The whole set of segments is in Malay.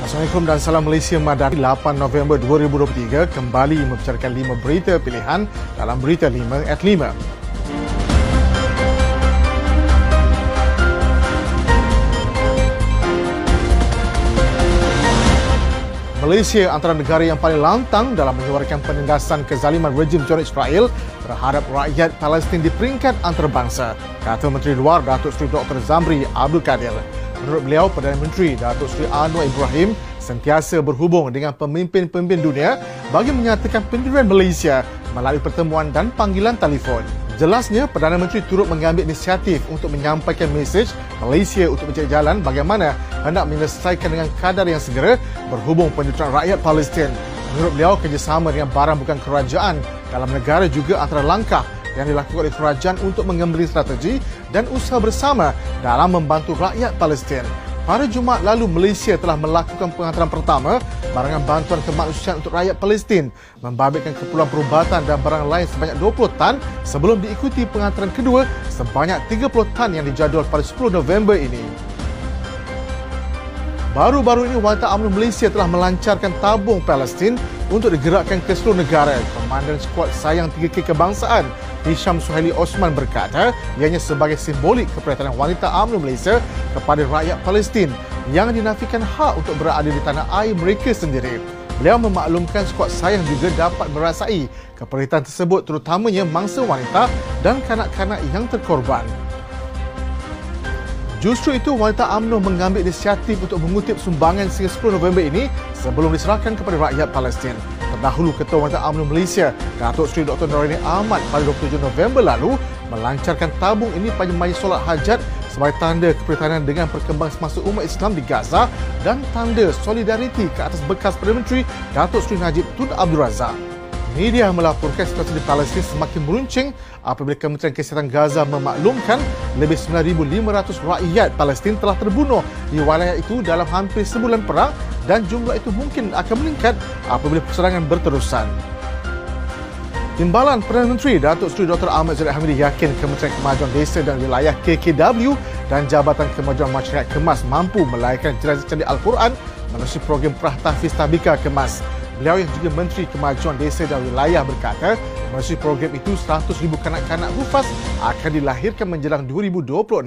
Assalamualaikum dan salam Malaysia Madani 8 November 2023 kembali membicarakan 5 berita pilihan dalam Berita 5 at 5. Malaysia antara negara yang paling lantang dalam menyuarakan penindasan kezaliman rejim Jordan Israel terhadap rakyat Palestin di peringkat antarabangsa, kata Menteri Luar Datuk Seri Dr. Zamri Abdul Kadir. Menurut beliau, Perdana Menteri Datuk Seri Anwar Ibrahim sentiasa berhubung dengan pemimpin-pemimpin dunia bagi menyatakan pendirian Malaysia melalui pertemuan dan panggilan telefon. Jelasnya, Perdana Menteri turut mengambil inisiatif untuk menyampaikan mesej Malaysia untuk mencari jalan bagaimana hendak menyelesaikan dengan kadar yang segera berhubung penjutaan rakyat Palestin. Menurut beliau, kerjasama dengan barang bukan kerajaan dalam negara juga antara langkah yang dilakukan oleh kerajaan untuk mengembali strategi dan usaha bersama dalam membantu rakyat Palestin. Pada Jumaat lalu, Malaysia telah melakukan penghantaran pertama barangan bantuan kemanusiaan untuk rakyat Palestin, membabitkan keperluan perubatan dan barang lain sebanyak 20 tan sebelum diikuti penghantaran kedua sebanyak 30 tan yang dijadual pada 10 November ini. Baru-baru ini Wanita UMNO Malaysia telah melancarkan tabung Palestin untuk digerakkan ke seluruh negara. Komandan Skuad Sayang 3K Kebangsaan Hisham Suhaili Osman berkata ianya sebagai simbolik keperhatian wanita UMNO Malaysia kepada rakyat Palestin yang dinafikan hak untuk berada di tanah air mereka sendiri. Beliau memaklumkan skuad sayang juga dapat merasai keperhatian tersebut terutamanya mangsa wanita dan kanak-kanak yang terkorban. Justru itu, wanita UMNO mengambil inisiatif untuk mengutip sumbangan sehingga 10 November ini sebelum diserahkan kepada rakyat Palestin. Terdahulu, Ketua Wanita UMNO Malaysia, Datuk Seri Dr. Norini Ahmad pada 27 November lalu melancarkan tabung ini pada majlis solat hajat sebagai tanda keprihatinan dengan perkembangan semasa umat Islam di Gaza dan tanda solidariti ke atas bekas Perdana Menteri Datuk Seri Najib Tun Abdul Razak. Media melaporkan situasi di Palestin semakin meruncing apabila Kementerian Kesihatan Gaza memaklumkan lebih 9,500 rakyat Palestin telah terbunuh di wilayah itu dalam hampir sebulan perang dan jumlah itu mungkin akan meningkat apabila perserangan berterusan. Timbalan Perdana Menteri Datuk Seri Dr. Ahmad Zahid Hamidi yakin Kementerian Kemajuan Desa dan Wilayah KKW dan Jabatan Kemajuan Masyarakat Kemas mampu melayakkan jenazah candi Al-Quran melalui program Prahtahfiz Tabika Kemas. Beliau yang juga Menteri Kemajuan Desa dan Wilayah berkata, melalui program itu 100,000 kanak-kanak hufaz akan dilahirkan menjelang 2026.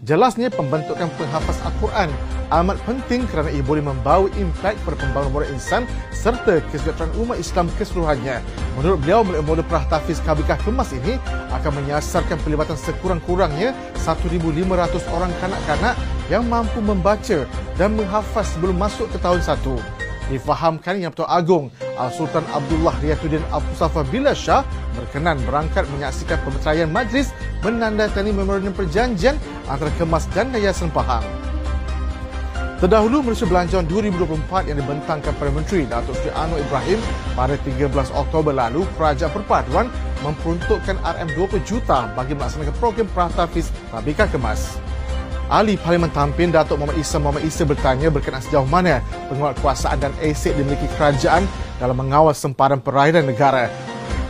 Jelasnya pembentukan penghafaz Al-Quran amat penting kerana ia boleh membawa impak pada pembangunan moral insan serta kesejahteraan umat Islam keseluruhannya. Menurut beliau, model Prahtahfiz Kabikah Kemas ini akan menyasarkan pelibatan sekurang-kurangnya 1,500 orang kanak-kanak yang mampu membaca dan menghafaz sebelum masuk ke tahun 1 difahamkan Yang Pertua Agong Al-Sultan Abdullah Riyatuddin Abu Safa Bila Shah berkenan berangkat menyaksikan pemeteraian majlis menandatangani memorandum perjanjian antara Kemas dan Yayasan Pahang. Terdahulu Malaysia Belanjawan 2024 yang dibentangkan Perdana Menteri Datuk Seri Anwar Ibrahim pada 13 Oktober lalu, Kerajaan Perpaduan memperuntukkan RM20 juta bagi melaksanakan program Prahtahfiz Tabika Kemas. Ahli Parlimen Tampin Datuk Muhammad Isa Muhammad Isa bertanya berkenaan sejauh mana penguatkuasaan dan aset dimiliki kerajaan dalam mengawal sempadan perairan negara.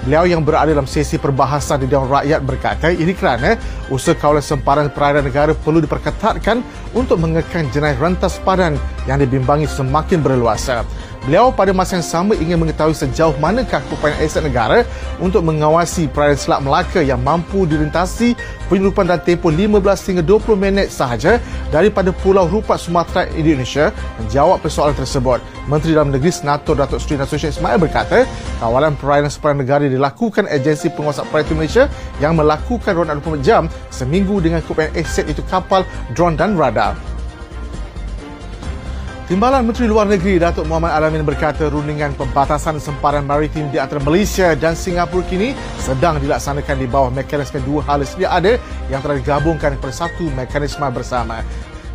Beliau yang berada dalam sesi perbahasan di Dewan Rakyat berkata ini kerana usaha kawalan sempadan perairan negara perlu diperketatkan untuk mengekang jenayah rentas padan yang dibimbangi semakin berleluasa. Beliau pada masa yang sama ingin mengetahui sejauh manakah upaya aset negara untuk mengawasi perairan Selat Melaka yang mampu dilintasi penyeludupan dan tempoh 15 hingga 20 minit sahaja daripada Pulau Rupat Sumatera Indonesia menjawab persoalan tersebut. Menteri Dalam Negeri Senator Datuk Seri Nasution Ismail berkata, kawalan perairan sepanjang negara dilakukan agensi penguasa perairan Malaysia yang melakukan ronda 24 jam seminggu dengan kumpulan aset itu kapal, drone dan radar. Timbalan Menteri Luar Negeri Datuk Muhammad Alamin berkata rundingan pembatasan sempadan maritim di antara Malaysia dan Singapura kini sedang dilaksanakan di bawah mekanisme dua hal sedia ada yang telah digabungkan kepada satu mekanisme bersama.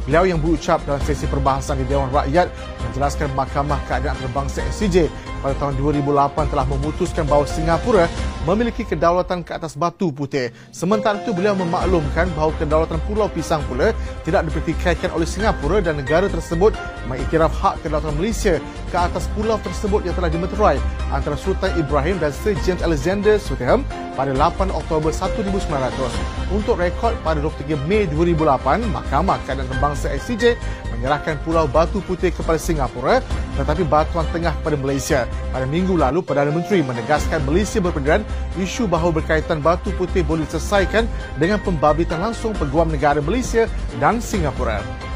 Beliau yang berucap dalam sesi perbahasan di Dewan Rakyat menjelaskan Mahkamah Keadaan Antarabangsa SCJ pada tahun 2008 telah memutuskan bahawa Singapura memiliki kedaulatan ke atas batu putih. Sementara itu beliau memaklumkan bahawa kedaulatan Pulau Pisang pula tidak dipertikaikan oleh Singapura dan negara tersebut mengiktiraf hak kedaulatan Malaysia ke atas pulau tersebut yang telah dimeterai antara Sultan Ibrahim dan Sir James Alexander Sutherland pada 8 Oktober 1900. Untuk rekod pada 23 Mei 2008, Mahkamah Keadaan Bangsa SCJ menyerahkan Pulau Batu Putih kepada Singapura tetapi Batuan Tengah kepada Malaysia. Pada minggu lalu, Perdana Menteri menegaskan Malaysia berpediran isu bahawa berkaitan Batu Putih boleh diselesaikan dengan pembabitan langsung Peguam Negara Malaysia dan Singapura.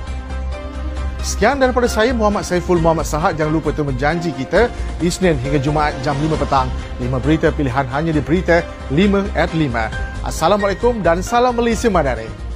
Sekian daripada saya Muhammad Saiful Muhammad Sahad. Jangan lupa untuk menjanji kita Isnin hingga Jumaat jam 5 petang. 5 berita pilihan hanya di Berita 5 at 5. Assalamualaikum dan salam Malaysia Madari.